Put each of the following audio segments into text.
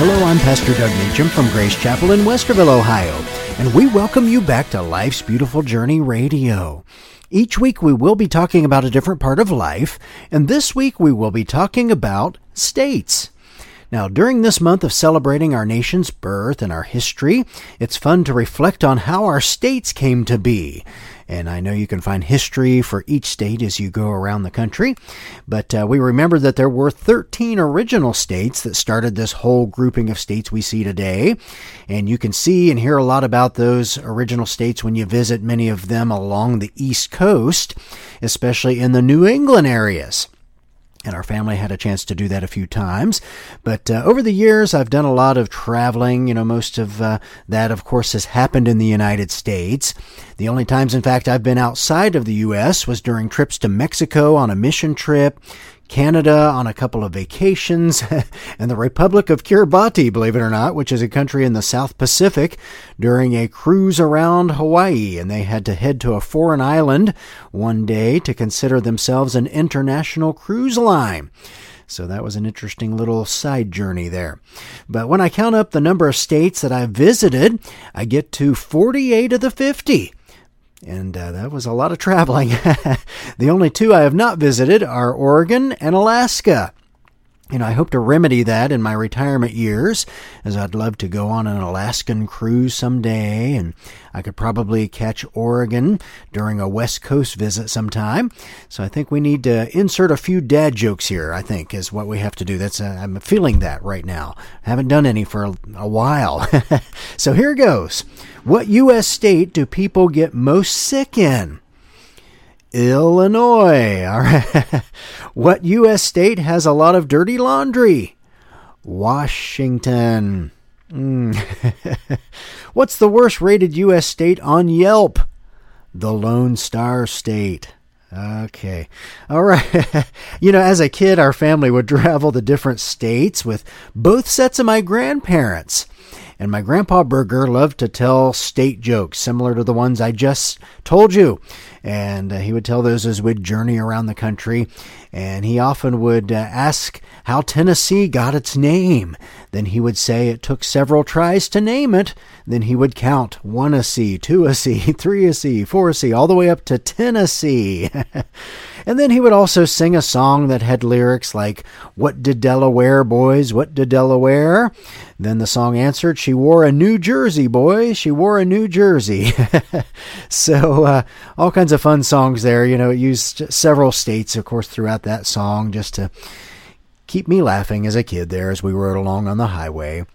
Hello, I'm Pastor Doug Meacham from Grace Chapel in Westerville, Ohio, and we welcome you back to Life's Beautiful Journey Radio. Each week we will be talking about a different part of life, and this week we will be talking about states. Now, during this month of celebrating our nation's birth and our history, it's fun to reflect on how our states came to be. And I know you can find history for each state as you go around the country. But uh, we remember that there were 13 original states that started this whole grouping of states we see today. And you can see and hear a lot about those original states when you visit many of them along the East Coast, especially in the New England areas and our family had a chance to do that a few times. But uh, over the years, I've done a lot of traveling. You know, most of uh, that, of course, has happened in the United States. The only times, in fact, I've been outside of the U.S. was during trips to Mexico on a mission trip, Canada on a couple of vacations, and the Republic of Kiribati, believe it or not, which is a country in the South Pacific, during a cruise around Hawaii. And they had to head to a foreign island one day to consider themselves an international cruise line. So that was an interesting little side journey there. But when I count up the number of states that I've visited, I get to 48 of the 50 and uh, that was a lot of traveling. the only two I have not visited are Oregon and Alaska. You know, I hope to remedy that in my retirement years, as I'd love to go on an Alaskan cruise someday, and I could probably catch Oregon during a West Coast visit sometime. So I think we need to insert a few dad jokes here. I think is what we have to do. That's uh, I'm feeling that right now. I haven't done any for a, a while. so here goes. What U.S. state do people get most sick in? Illinois. All right. what U.S. state has a lot of dirty laundry? Washington. Mm. What's the worst rated U.S. state on Yelp? The Lone Star State. Okay. All right. you know, as a kid, our family would travel to different states with both sets of my grandparents. And my grandpa Burger loved to tell state jokes similar to the ones I just told you. And uh, he would tell those as we'd journey around the country. And he often would uh, ask how Tennessee got its name. Then he would say it took several tries to name it. Then he would count one a C, two a C, three a C, four a C, all the way up to Tennessee. And then he would also sing a song that had lyrics like, What did Delaware, boys? What did Delaware? Then the song answered, She wore a New Jersey, boys. She wore a New Jersey. so, uh, all kinds of fun songs there. You know, it used several states, of course, throughout that song just to keep me laughing as a kid there as we rode along on the highway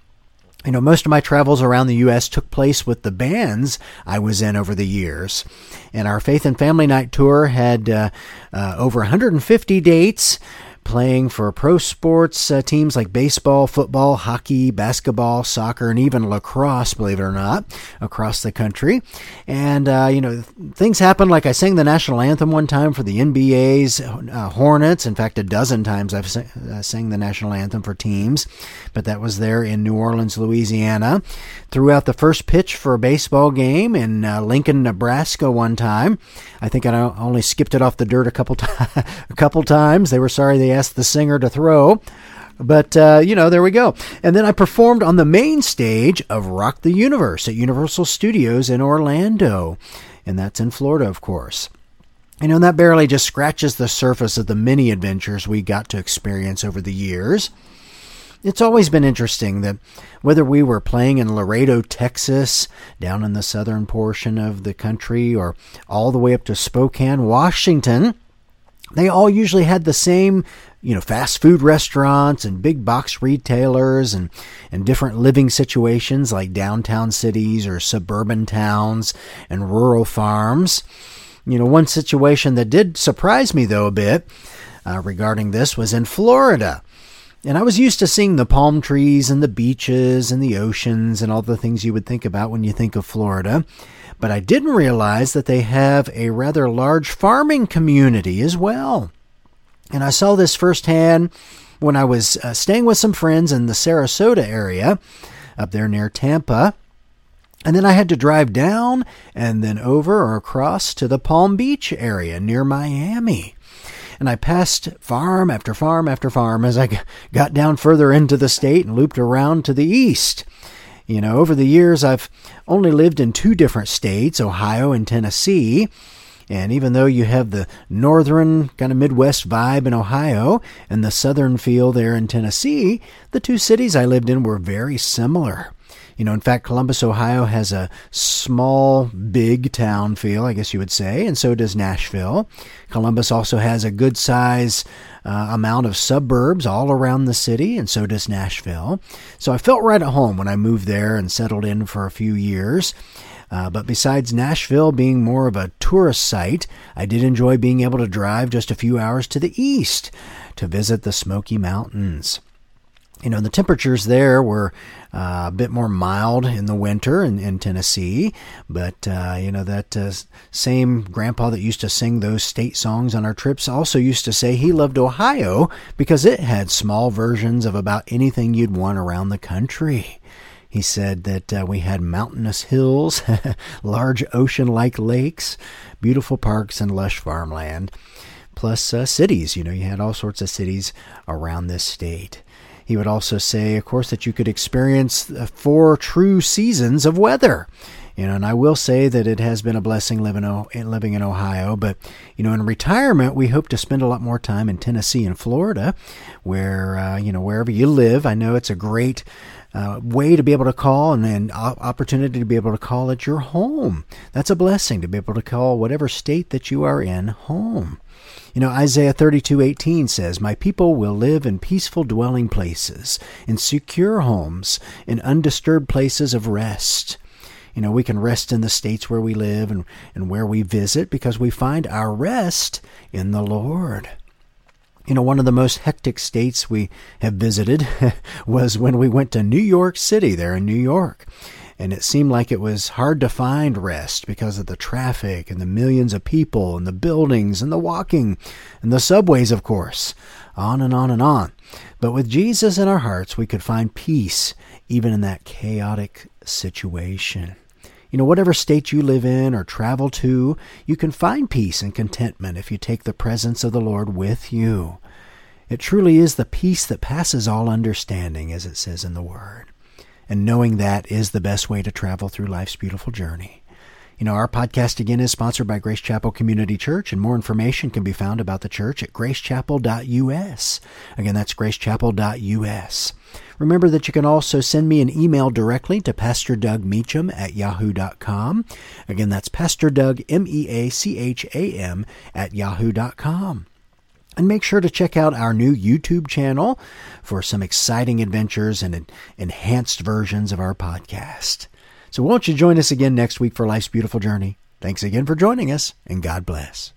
you know, most of my travels around the U.S. took place with the bands I was in over the years. And our Faith and Family Night tour had uh, uh, over 150 dates playing for pro sports uh, teams like baseball, football, hockey, basketball, soccer, and even lacrosse, believe it or not, across the country. And, uh, you know, things happen like I sang the national anthem one time for the NBA's uh, Hornets. In fact, a dozen times I've sang, uh, sang the national anthem for teams, but that was there in New Orleans, Louisiana. Threw out the first pitch for a baseball game in uh, Lincoln, Nebraska one time. I think I only skipped it off the dirt a couple, t- a couple times. They were sorry they asked the singer to throw. But, uh, you know, there we go. And then I performed on the main stage of Rock the Universe at Universal Studios in Orlando. And that's in Florida, of course. You know, and that barely just scratches the surface of the many adventures we got to experience over the years. It's always been interesting that whether we were playing in Laredo, Texas, down in the southern portion of the country, or all the way up to Spokane, Washington, they all usually had the same, you know, fast food restaurants and big box retailers and, and different living situations like downtown cities or suburban towns and rural farms. You know, one situation that did surprise me, though, a bit uh, regarding this was in Florida. And I was used to seeing the palm trees and the beaches and the oceans and all the things you would think about when you think of Florida but I didn't realize that they have a rather large farming community as well. And I saw this firsthand when I was uh, staying with some friends in the Sarasota area up there near Tampa. And then I had to drive down and then over or across to the Palm Beach area near Miami. And I passed farm after farm after farm as I got down further into the state and looped around to the east. You know, over the years, I've only lived in two different states, Ohio and Tennessee. And even though you have the northern kind of Midwest vibe in Ohio and the southern feel there in Tennessee, the two cities I lived in were very similar. You know, in fact, Columbus, Ohio has a small, big town feel, I guess you would say, and so does Nashville. Columbus also has a good size uh, amount of suburbs all around the city, and so does Nashville. So I felt right at home when I moved there and settled in for a few years. Uh, but besides Nashville being more of a tourist site, I did enjoy being able to drive just a few hours to the east to visit the Smoky Mountains. You know, the temperatures there were uh, a bit more mild in the winter in, in Tennessee, but uh, you know that uh, same grandpa that used to sing those state songs on our trips also used to say he loved Ohio because it had small versions of about anything you'd want around the country. He said that uh, we had mountainous hills, large ocean like lakes, beautiful parks, and lush farmland, plus uh, cities. You know, you had all sorts of cities around this state. He would also say, of course, that you could experience four true seasons of weather. You know, and I will say that it has been a blessing living living in Ohio. But you know, in retirement, we hope to spend a lot more time in Tennessee and Florida, where uh, you know wherever you live. I know it's a great uh, way to be able to call and an opportunity to be able to call at your home. That's a blessing to be able to call whatever state that you are in home. You know, Isaiah 32:18 says, "My people will live in peaceful dwelling places, in secure homes, in undisturbed places of rest." You know, we can rest in the states where we live and, and where we visit because we find our rest in the Lord. You know, one of the most hectic states we have visited was when we went to New York City, there in New York. And it seemed like it was hard to find rest because of the traffic and the millions of people and the buildings and the walking and the subways, of course. On and on and on. But with Jesus in our hearts, we could find peace even in that chaotic situation. You know, whatever state you live in or travel to, you can find peace and contentment if you take the presence of the Lord with you. It truly is the peace that passes all understanding, as it says in the Word. And knowing that is the best way to travel through life's beautiful journey. You know, our podcast again is sponsored by Grace Chapel Community Church, and more information can be found about the church at gracechapel.us. Again, that's gracechapel.us. Remember that you can also send me an email directly to Pastor Doug Meacham at yahoo.com. Again, that's Pastor Doug, M E A C H A M, at yahoo.com. And make sure to check out our new YouTube channel for some exciting adventures and enhanced versions of our podcast. So, won't you join us again next week for Life's Beautiful Journey? Thanks again for joining us, and God bless.